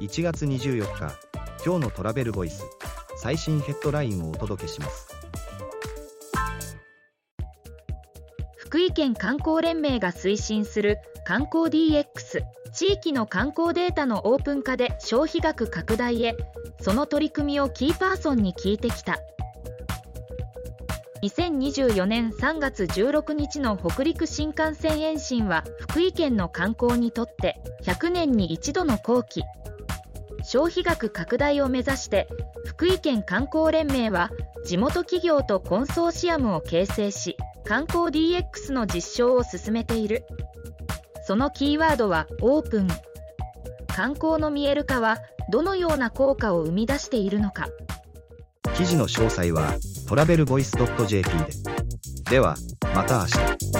1月24日今日のトラベルボイス最新ヘッドラインをお届けします。福井県観光連盟が推進する観光 DX 地域の観光データのオープン化で消費額拡大へその取り組みをキーパーソンに聞いてきた。2024年3月16日の北陸新幹線延伸は福井県の観光にとって100年に一度の好機。消費額拡大を目指して福井県観光連盟は地元企業とコンソーシアムを形成し観光 DX の実証を進めている。そのキーワードはオープン。観光の見える化はどのような効果を生み出しているのか。記事の詳細はトラベルボイス .jp で。ではまた明日。